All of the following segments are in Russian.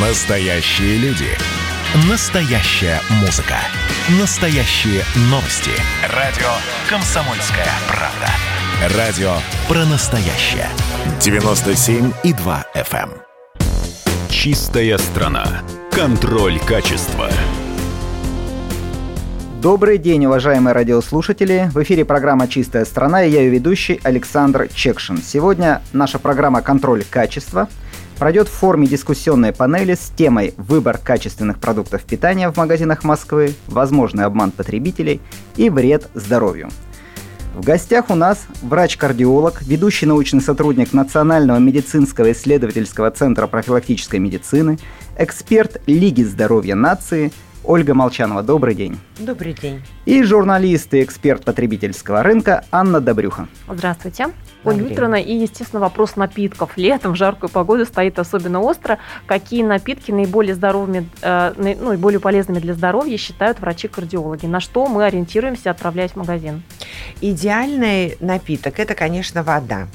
Настоящие люди. Настоящая музыка. Настоящие новости. Радио «Комсомольская правда». Радио про настоящее. 97,2 FM. эм. Чистая страна. Контроль качества. Добрый день, уважаемые радиослушатели. В эфире программа «Чистая страна» и я ее ведущий Александр Чекшин. Сегодня наша программа «Контроль качества» пройдет в форме дискуссионной панели с темой «Выбор качественных продуктов питания в магазинах Москвы, возможный обман потребителей и вред здоровью». В гостях у нас врач-кардиолог, ведущий научный сотрудник Национального медицинского исследовательского центра профилактической медицины, эксперт Лиги здоровья нации – Ольга Молчанова. Добрый день. Добрый день. И журналист и эксперт потребительского рынка Анна Добрюха. Здравствуйте. Ольга Викторовна, и, естественно, вопрос напитков. Летом в жаркую погоду стоит особенно остро. Какие напитки наиболее здоровыми, э, ну и более полезными для здоровья считают врачи-кардиологи? На что мы ориентируемся, отправляясь в магазин? Идеальный напиток – это, конечно, вода.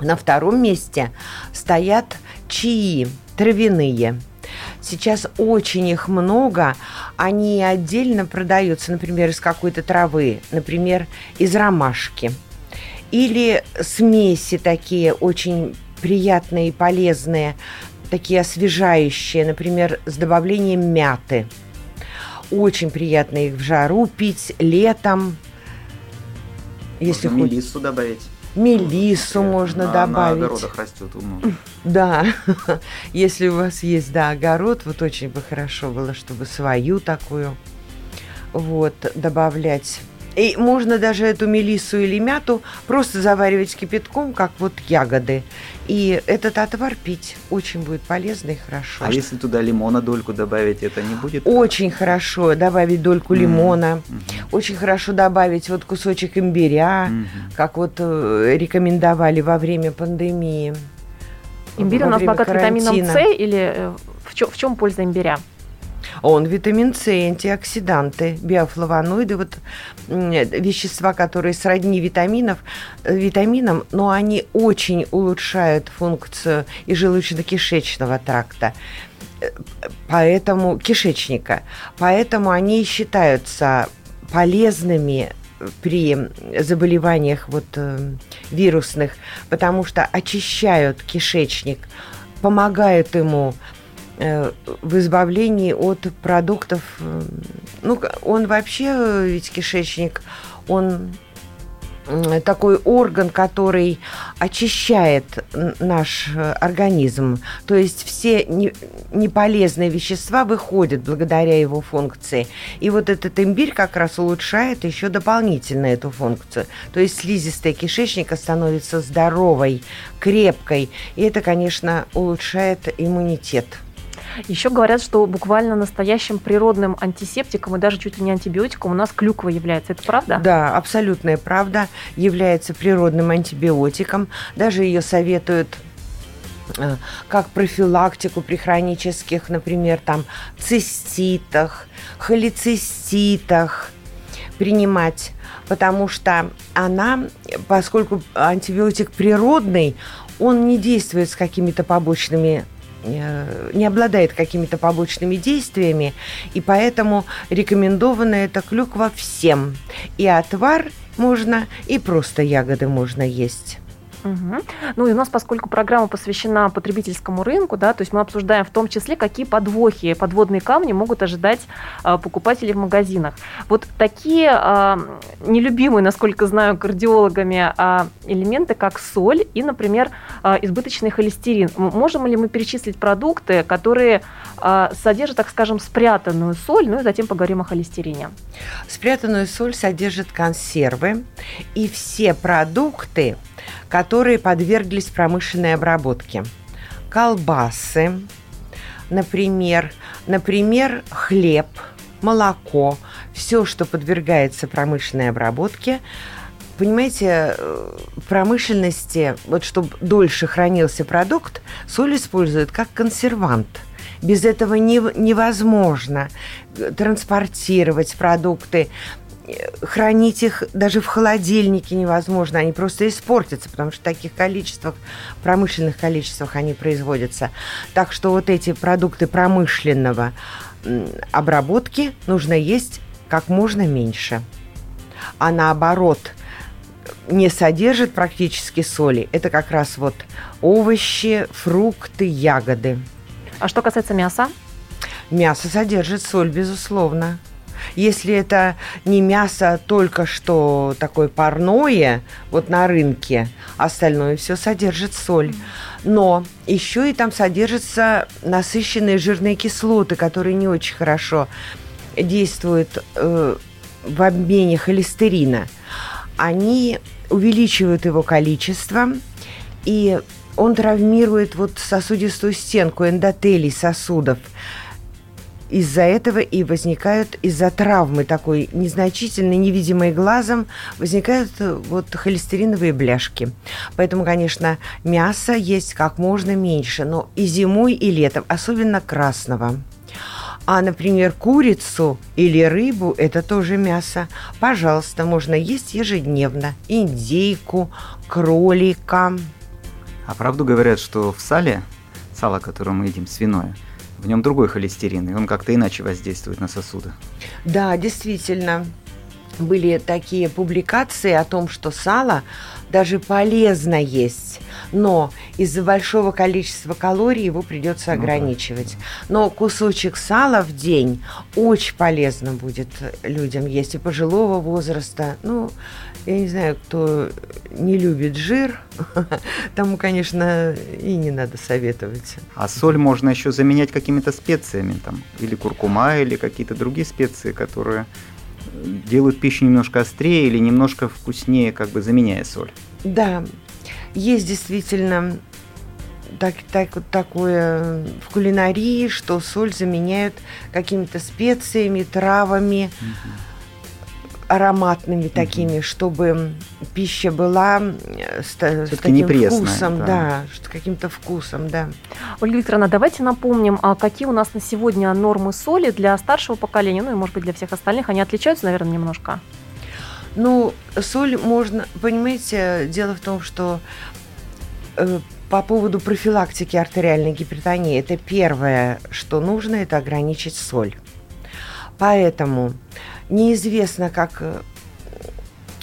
На втором месте стоят чаи травяные – Сейчас очень их много. Они отдельно продаются, например, из какой-то травы, например, из ромашки. Или смеси такие очень приятные и полезные, такие освежающие, например, с добавлением мяты. Очень приятно их в жару пить летом. Если Можно хоть... добавить. Мелиссу можно на, добавить. На огородах растет. Да, если у вас есть, да, огород, вот очень бы хорошо было, чтобы свою такую вот добавлять. И можно даже эту мелиссу или мяту просто заваривать кипятком, как вот ягоды. И этот отвар пить очень будет полезно и хорошо. А если туда лимона дольку добавить, это не будет? Очень хорошо добавить дольку лимона. Mm-hmm. Очень хорошо добавить вот кусочек имбиря, mm-hmm. как вот э, рекомендовали во время пандемии. Имбирь у нас богат витамином С или э, в чем, в чем польза имбиря? Он витамин С, антиоксиданты, биофлавоноиды, вот вещества, которые сродни витаминов, э, витаминам, но они очень улучшают функцию и желудочно-кишечного тракта. Э, поэтому кишечника, поэтому они считаются полезными при заболеваниях вот, э, вирусных, потому что очищают кишечник, помогают ему в избавлении от продуктов. Э, ну, он вообще, ведь кишечник, он такой орган, который очищает наш э, организм. То есть все неполезные вещества выходят благодаря его функции. И вот этот имбирь как раз улучшает еще дополнительно эту функцию. То есть слизистая кишечника становится здоровой, крепкой. И это, конечно, улучшает иммунитет. Еще говорят, что буквально настоящим природным антисептиком и даже чуть ли не антибиотиком у нас клюква является. Это правда? Да, абсолютная правда. Является природным антибиотиком. Даже ее советуют э, как профилактику при хронических, например, там циститах, холециститах принимать, потому что она, поскольку антибиотик природный, он не действует с какими-то побочными не обладает какими-то побочными действиями, и поэтому рекомендована эта клюква всем. И отвар можно, и просто ягоды можно есть. Угу. Ну и у нас, поскольку программа посвящена потребительскому рынку, да, то есть мы обсуждаем в том числе, какие подвохи, подводные камни могут ожидать э, покупатели в магазинах. Вот такие э, нелюбимые, насколько знаю, кардиологами э, элементы, как соль и, например, э, избыточный холестерин. Можем ли мы перечислить продукты, которые э, содержат, так скажем, спрятанную соль, ну и затем поговорим о холестерине. Спрятанную соль содержит консервы и все продукты, которые подверглись промышленной обработке. Колбасы, например, например, хлеб, молоко, все, что подвергается промышленной обработке, Понимаете, в промышленности, вот чтобы дольше хранился продукт, соль используют как консервант. Без этого не, невозможно транспортировать продукты, хранить их даже в холодильнике невозможно, они просто испортятся, потому что в таких количествах, промышленных количествах они производятся. Так что вот эти продукты промышленного обработки нужно есть как можно меньше. А наоборот, не содержит практически соли. Это как раз вот овощи, фрукты, ягоды. А что касается мяса? Мясо содержит соль, безусловно. Если это не мясо только что такое парное, вот на рынке, остальное все содержит соль. Но еще и там содержатся насыщенные жирные кислоты, которые не очень хорошо действуют э, в обмене холестерина. Они увеличивают его количество, и он травмирует вот сосудистую стенку эндотелий сосудов – из-за этого и возникают из-за травмы такой незначительной, невидимой глазом, возникают э, вот холестериновые бляшки. Поэтому, конечно, мясо есть как можно меньше, но и зимой, и летом, особенно красного. А, например, курицу или рыбу – это тоже мясо. Пожалуйста, можно есть ежедневно. Индейку, кролика. А правду говорят, что в сале, сало, которое мы едим, свиное – в нем другой холестерин, и он как-то иначе воздействует на сосуды. Да, действительно. Были такие публикации о том, что сало даже полезно есть, но из-за большого количества калорий его придется ограничивать. Но кусочек сала в день очень полезно будет людям есть и пожилого возраста. Ну, я не знаю, кто не любит жир, тому, конечно, и не надо советовать. А соль можно еще заменять какими-то специями, там, или куркума, или какие-то другие специи, которые делают пищу немножко острее или немножко вкуснее, как бы заменяя соль. Да, есть действительно так, так, такое в кулинарии, что соль заменяют какими-то специями, травами. Угу ароматными такими, чтобы пища была с, с таким вкусом, да, да с каким-то вкусом, да. Ольга Викторовна, давайте напомним, а какие у нас на сегодня нормы соли для старшего поколения, ну и, может быть, для всех остальных, они отличаются, наверное, немножко? Ну, соль можно, понимаете, дело в том, что э, по поводу профилактики артериальной гипертонии, это первое, что нужно, это ограничить соль. Поэтому неизвестно, как э,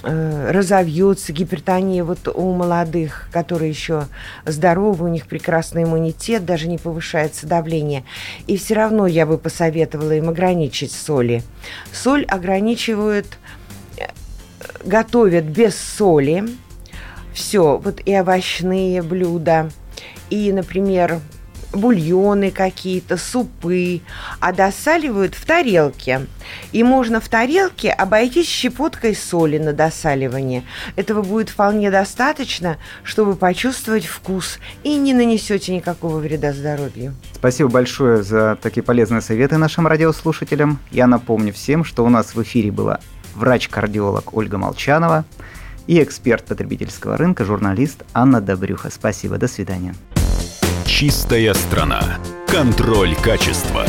э, разовьется гипертония вот у молодых, которые еще здоровы, у них прекрасный иммунитет, даже не повышается давление. И все равно я бы посоветовала им ограничить соли. Соль ограничивают, э, готовят без соли. Все, вот и овощные блюда, и, например, бульоны какие-то, супы, а досаливают в тарелке. И можно в тарелке обойтись щепоткой соли на досаливание. Этого будет вполне достаточно, чтобы почувствовать вкус и не нанесете никакого вреда здоровью. Спасибо большое за такие полезные советы нашим радиослушателям. Я напомню всем, что у нас в эфире была врач-кардиолог Ольга Молчанова и эксперт потребительского рынка, журналист Анна Добрюха. Спасибо, до свидания. Чистая страна. Контроль качества.